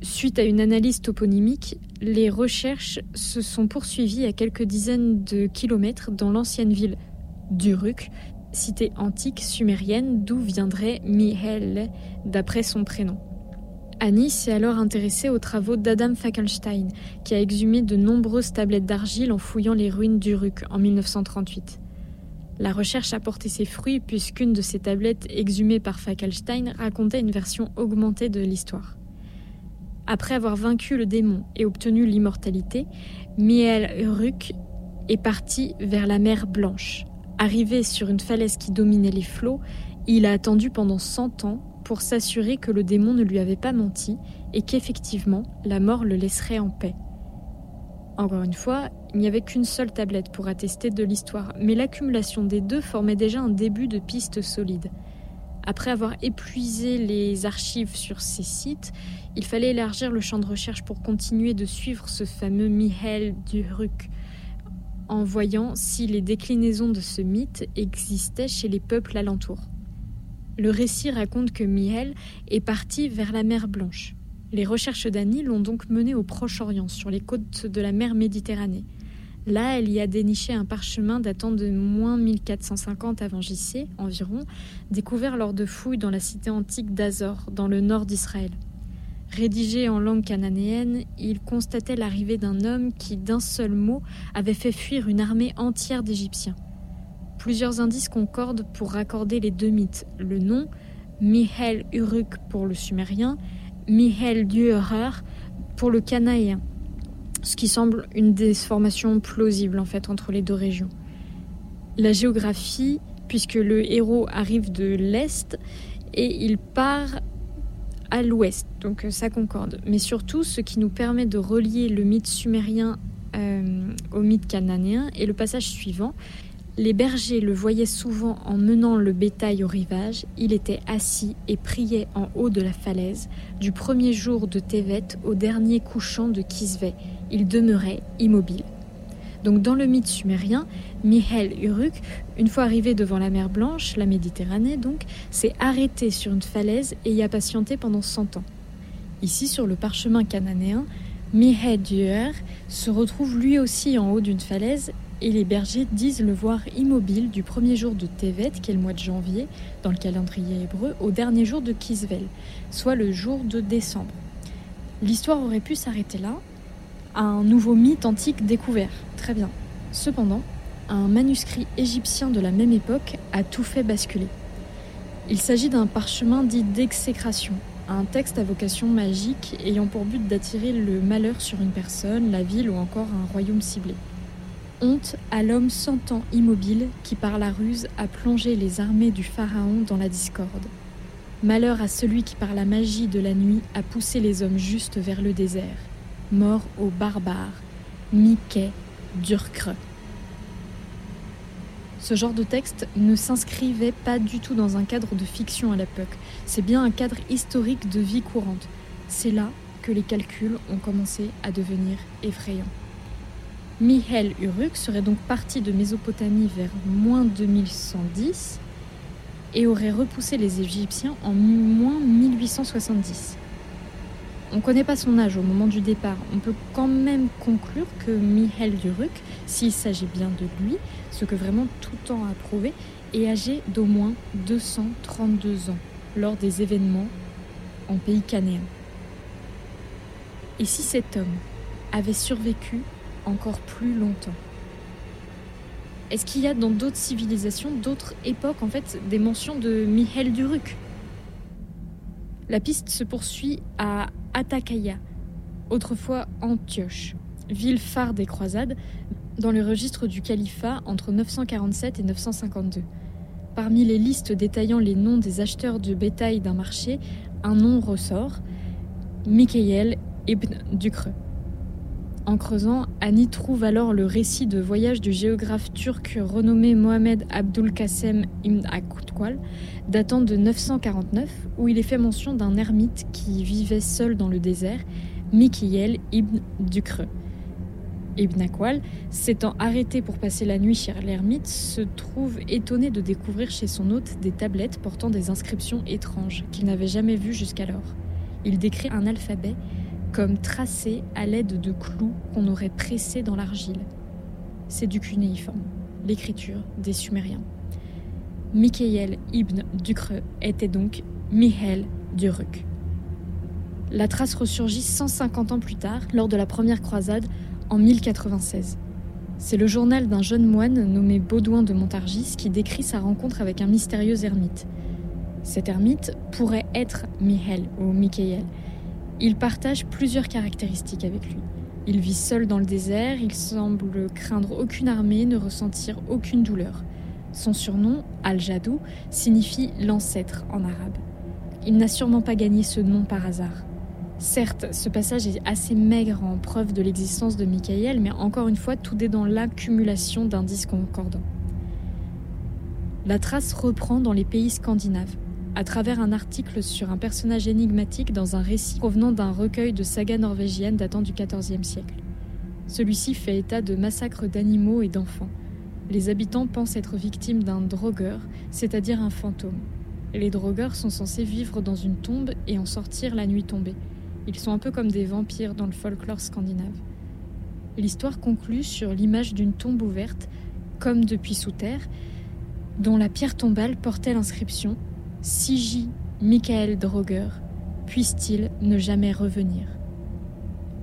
Suite à une analyse toponymique, les recherches se sont poursuivies à quelques dizaines de kilomètres dans l'ancienne ville d'Uruk, cité antique sumérienne d'où viendrait Miel d'après son prénom. Annie s'est alors intéressée aux travaux d'Adam Fackelstein, qui a exhumé de nombreuses tablettes d'argile en fouillant les ruines d'Uruk en 1938. La recherche a porté ses fruits puisqu'une de ces tablettes exhumées par Fackelstein racontait une version augmentée de l'histoire. Après avoir vaincu le démon et obtenu l'immortalité, Miel Uruk est parti vers la mer Blanche. Arrivé sur une falaise qui dominait les flots, il a attendu pendant 100 ans pour s'assurer que le démon ne lui avait pas menti et qu'effectivement la mort le laisserait en paix. Encore une fois, il n'y avait qu'une seule tablette pour attester de l'histoire, mais l'accumulation des deux formait déjà un début de piste solide. Après avoir épuisé les archives sur ces sites, il fallait élargir le champ de recherche pour continuer de suivre ce fameux Mihail Duruk, en voyant si les déclinaisons de ce mythe existaient chez les peuples alentours. Le récit raconte que Mihail est parti vers la mer Blanche. Les recherches d'Annie l'ont donc mené au Proche-Orient, sur les côtes de la mer Méditerranée. Là, elle y a déniché un parchemin datant de moins 1450 avant JC environ, découvert lors de fouilles dans la cité antique d'Azor, dans le nord d'Israël. Rédigé en langue cananéenne, il constatait l'arrivée d'un homme qui, d'un seul mot, avait fait fuir une armée entière d'Égyptiens. Plusieurs indices concordent pour raccorder les deux mythes. Le nom, Mihail Uruk pour le sumérien, Mihail Dürer pour le canaéen. Ce qui semble une des formations plausibles en fait entre les deux régions. La géographie, puisque le héros arrive de l'est et il part à l'ouest, donc ça concorde. Mais surtout, ce qui nous permet de relier le mythe sumérien euh, au mythe cananéen est le passage suivant. Les bergers le voyaient souvent en menant le bétail au rivage. Il était assis et priait en haut de la falaise, du premier jour de Tevet au dernier couchant de Kisveh. Il demeurait immobile. Donc dans le mythe sumérien, Mihail Uruk, une fois arrivé devant la mer Blanche, la Méditerranée donc, s'est arrêté sur une falaise et y a patienté pendant 100 ans. Ici, sur le parchemin cananéen, Mihail Duer se retrouve lui aussi en haut d'une falaise et les bergers disent le voir immobile du premier jour de Tevet, qui est le mois de janvier, dans le calendrier hébreu, au dernier jour de Kisvel, soit le jour de décembre. L'histoire aurait pu s'arrêter là, un nouveau mythe antique découvert. Très bien. Cependant, un manuscrit égyptien de la même époque a tout fait basculer. Il s'agit d'un parchemin dit d'exécration, un texte à vocation magique ayant pour but d'attirer le malheur sur une personne, la ville ou encore un royaume ciblé. Honte à l'homme cent ans immobile qui par la ruse a plongé les armées du Pharaon dans la discorde. Malheur à celui qui par la magie de la nuit a poussé les hommes justes vers le désert. Mort aux barbares. Mickey Durcre. Ce genre de texte ne s'inscrivait pas du tout dans un cadre de fiction à l'époque. C'est bien un cadre historique de vie courante. C'est là que les calculs ont commencé à devenir effrayants. Mihail Uruk serait donc parti de Mésopotamie vers moins 2110 et aurait repoussé les Égyptiens en moins 1870. On ne connaît pas son âge au moment du départ. On peut quand même conclure que Mihail Uruk, s'il s'agit bien de lui, ce que vraiment tout temps a prouvé, est âgé d'au moins 232 ans lors des événements en pays canéen. Et si cet homme avait survécu encore plus longtemps? Est-ce qu'il y a dans d'autres civilisations, d'autres époques, en fait, des mentions de Mihail Duruk? La piste se poursuit à Atakaya, autrefois Antioche, ville phare des croisades, dans le registre du califat entre 947 et 952. Parmi les listes détaillant les noms des acheteurs de bétail d'un marché, un nom ressort, Mikhail ibn Dukre. En creusant, Annie trouve alors le récit de voyage du géographe turc renommé Mohamed Abdul Qassem ibn Akutkwal, datant de 949, où il est fait mention d'un ermite qui vivait seul dans le désert, Mikiel ibn Ducre. Ibn Akwal, s'étant arrêté pour passer la nuit chez l'ermite, se trouve étonné de découvrir chez son hôte des tablettes portant des inscriptions étranges qu'il n'avait jamais vues jusqu'alors. Il décrit un alphabet comme tracé à l'aide de clous qu'on aurait pressés dans l'argile. C'est du cunéiforme, l'écriture des Sumériens. Michael ibn Ducre était donc Mihail Duruk. La trace ressurgit 150 ans plus tard, lors de la première croisade, en 1096. C'est le journal d'un jeune moine nommé Baudouin de Montargis qui décrit sa rencontre avec un mystérieux ermite. Cet ermite pourrait être Mihail ou Michael. Il partage plusieurs caractéristiques avec lui. Il vit seul dans le désert, il semble craindre aucune armée, ne ressentir aucune douleur. Son surnom, Al-Jadou, signifie l'ancêtre en arabe. Il n'a sûrement pas gagné ce nom par hasard. Certes, ce passage est assez maigre en preuve de l'existence de Michael, mais encore une fois, tout est dans l'accumulation d'indices concordants. La trace reprend dans les pays scandinaves, à travers un article sur un personnage énigmatique dans un récit provenant d'un recueil de sagas norvégiennes datant du XIVe siècle. Celui-ci fait état de massacres d'animaux et d'enfants. Les habitants pensent être victimes d'un drogueur, c'est-à-dire un fantôme. Les drogueurs sont censés vivre dans une tombe et en sortir la nuit tombée. Ils sont un peu comme des vampires dans le folklore scandinave. L'histoire conclut sur l'image d'une tombe ouverte, comme depuis sous terre, dont la pierre tombale portait l'inscription Siji Michael Droger, puisse-t-il ne jamais revenir?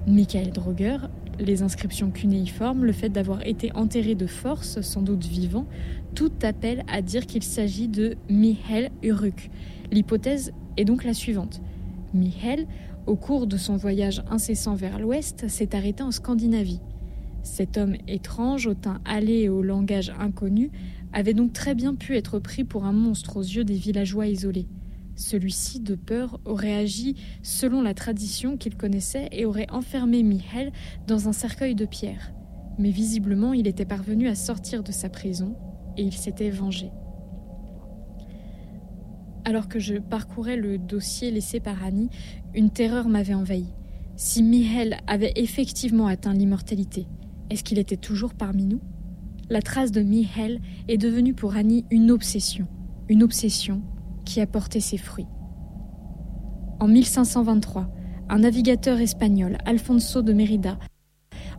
Michael Droger, les inscriptions cunéiformes, le fait d'avoir été enterré de force, sans doute vivant, tout appelle à dire qu'il s'agit de Mihail Uruk. L'hypothèse est donc la suivante. Mihail au cours de son voyage incessant vers l'ouest, s'est arrêté en Scandinavie. Cet homme étrange, au teint hâlé et au langage inconnu, avait donc très bien pu être pris pour un monstre aux yeux des villageois isolés. Celui-ci, de peur, aurait agi selon la tradition qu'il connaissait et aurait enfermé Mihail dans un cercueil de pierre. Mais visiblement, il était parvenu à sortir de sa prison et il s'était vengé. Alors que je parcourais le dossier laissé par Annie, une terreur m'avait envahi. Si Mihail avait effectivement atteint l'immortalité, est-ce qu'il était toujours parmi nous? La trace de Mihail est devenue pour Annie une obsession, une obsession qui a porté ses fruits. En 1523, un navigateur espagnol, Alfonso de Mérida,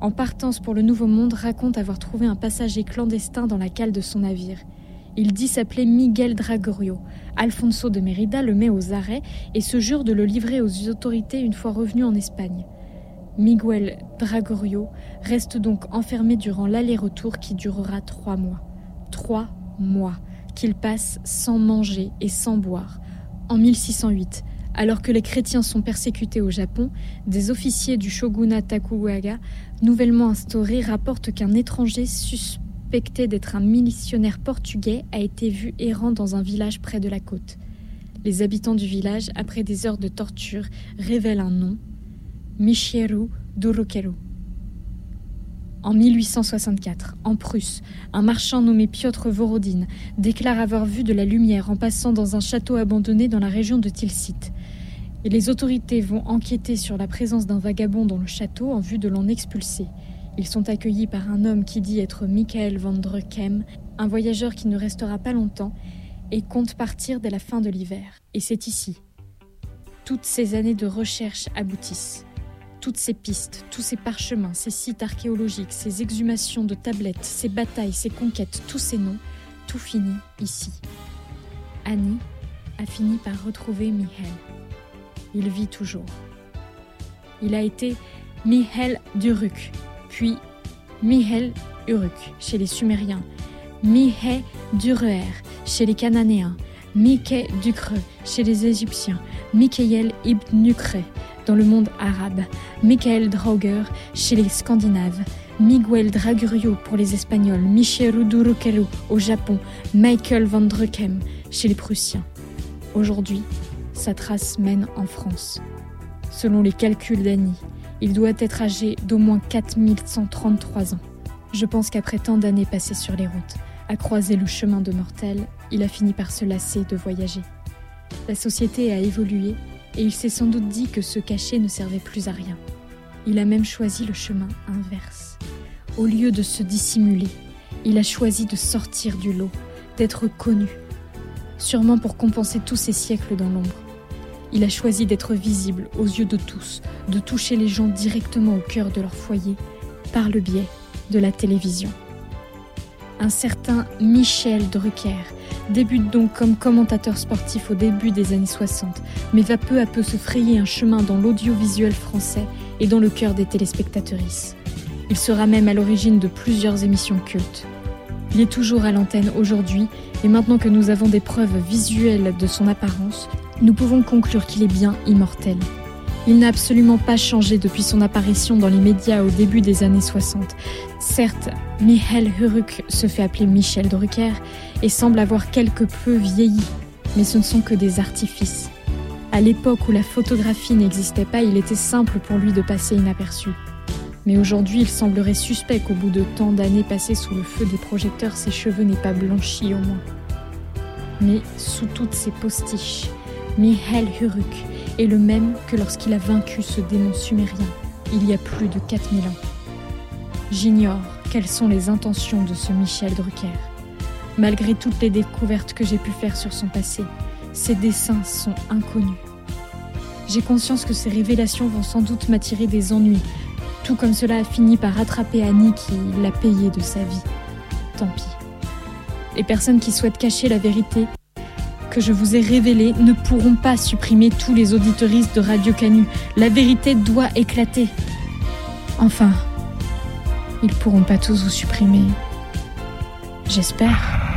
en partance pour le Nouveau Monde, raconte avoir trouvé un passager clandestin dans la cale de son navire. Il dit s'appeler Miguel Dragorio. Alfonso de Mérida le met aux arrêts et se jure de le livrer aux autorités une fois revenu en Espagne. Miguel Dragorio reste donc enfermé durant l'aller-retour qui durera trois mois. Trois mois qu'il passe sans manger et sans boire. En 1608, alors que les chrétiens sont persécutés au Japon, des officiers du shogunat Takugawa, nouvellement instaurés, rapportent qu'un étranger suspecté d'être un missionnaire portugais a été vu errant dans un village près de la côte. Les habitants du village, après des heures de torture, révèlent un nom Michieru Durukeru. En 1864, en Prusse, un marchand nommé Piotr Vorodine déclare avoir vu de la lumière en passant dans un château abandonné dans la région de Tilsit. Et les autorités vont enquêter sur la présence d'un vagabond dans le château en vue de l'en expulser. Ils sont accueillis par un homme qui dit être Michael van Druckem, un voyageur qui ne restera pas longtemps et compte partir dès la fin de l'hiver. Et c'est ici. Toutes ces années de recherche aboutissent toutes ces pistes, tous ces parchemins, ces sites archéologiques, ces exhumations de tablettes, ces batailles, ces conquêtes, tous ces noms, tout finit ici. Annie a fini par retrouver Mihail. Il vit toujours. Il a été Mihail Duruk, puis Mihail Uruk chez les Sumériens, Mihé Durer chez les Cananéens, Miké Ducre chez les Égyptiens, Mikael ibn Nukre dans le monde arabe, Michael Drauger chez les Scandinaves, Miguel Dragurio pour les Espagnols, Michel Durukelu au Japon, Michael van Druckem chez les Prussiens. Aujourd'hui, sa trace mène en France. Selon les calculs d'Annie, il doit être âgé d'au moins 4133 ans. Je pense qu'après tant d'années passées sur les routes, à croiser le chemin de mortels, il a fini par se lasser de voyager. La société a évolué et il s'est sans doute dit que se cacher ne servait plus à rien. Il a même choisi le chemin inverse. Au lieu de se dissimuler, il a choisi de sortir du lot, d'être connu, sûrement pour compenser tous ces siècles dans l'ombre. Il a choisi d'être visible aux yeux de tous, de toucher les gens directement au cœur de leur foyer, par le biais de la télévision. Un certain Michel Drucker débute donc comme commentateur sportif au début des années 60, mais va peu à peu se frayer un chemin dans l'audiovisuel français et dans le cœur des téléspectatrices. Il sera même à l'origine de plusieurs émissions cultes. Il est toujours à l'antenne aujourd'hui, et maintenant que nous avons des preuves visuelles de son apparence, nous pouvons conclure qu'il est bien immortel. Il n'a absolument pas changé depuis son apparition dans les médias au début des années 60. Certes, Michael Huruk se fait appeler Michel Drucker et semble avoir quelque peu vieilli, mais ce ne sont que des artifices. À l'époque où la photographie n'existait pas, il était simple pour lui de passer inaperçu. Mais aujourd'hui, il semblerait suspect qu'au bout de tant d'années passées sous le feu des projecteurs, ses cheveux n'aient pas blanchi au moins. Mais sous toutes ces postiches, Mihail Huruk est le même que lorsqu'il a vaincu ce démon sumérien, il y a plus de 4000 ans. J'ignore quelles sont les intentions de ce Michel Drucker. Malgré toutes les découvertes que j'ai pu faire sur son passé, ses dessins sont inconnus. J'ai conscience que ces révélations vont sans doute m'attirer des ennuis, tout comme cela a fini par rattraper Annie qui l'a payé de sa vie. Tant pis. Les personnes qui souhaitent cacher la vérité que je vous ai révélée ne pourront pas supprimer tous les auditoristes de Radio Canu. La vérité doit éclater. Enfin, ils pourront pas tous vous supprimer. J'espère.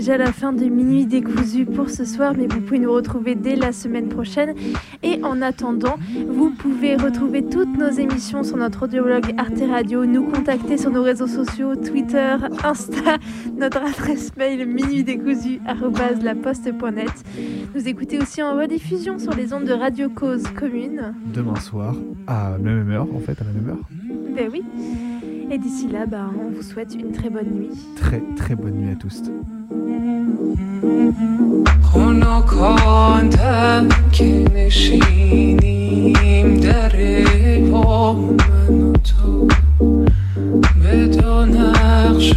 Déjà la fin de Minuit décousu pour ce soir, mais vous pouvez nous retrouver dès la semaine prochaine. Et en attendant, vous pouvez retrouver toutes nos émissions sur notre audioblog Arte Radio, nous contacter sur nos réseaux sociaux, Twitter, Insta, notre adresse mail minuitdécousu.net. Nous écouter aussi en rediffusion sur les ondes de Radio Cause Commune. Demain soir, à la même heure en fait, à la même heure. Ben oui. Et d'ici là, bah, on vous souhaite une très bonne nuit. Très très bonne nuit à tous. خنکاندم که نشینیم در پا من و تو به دو نقش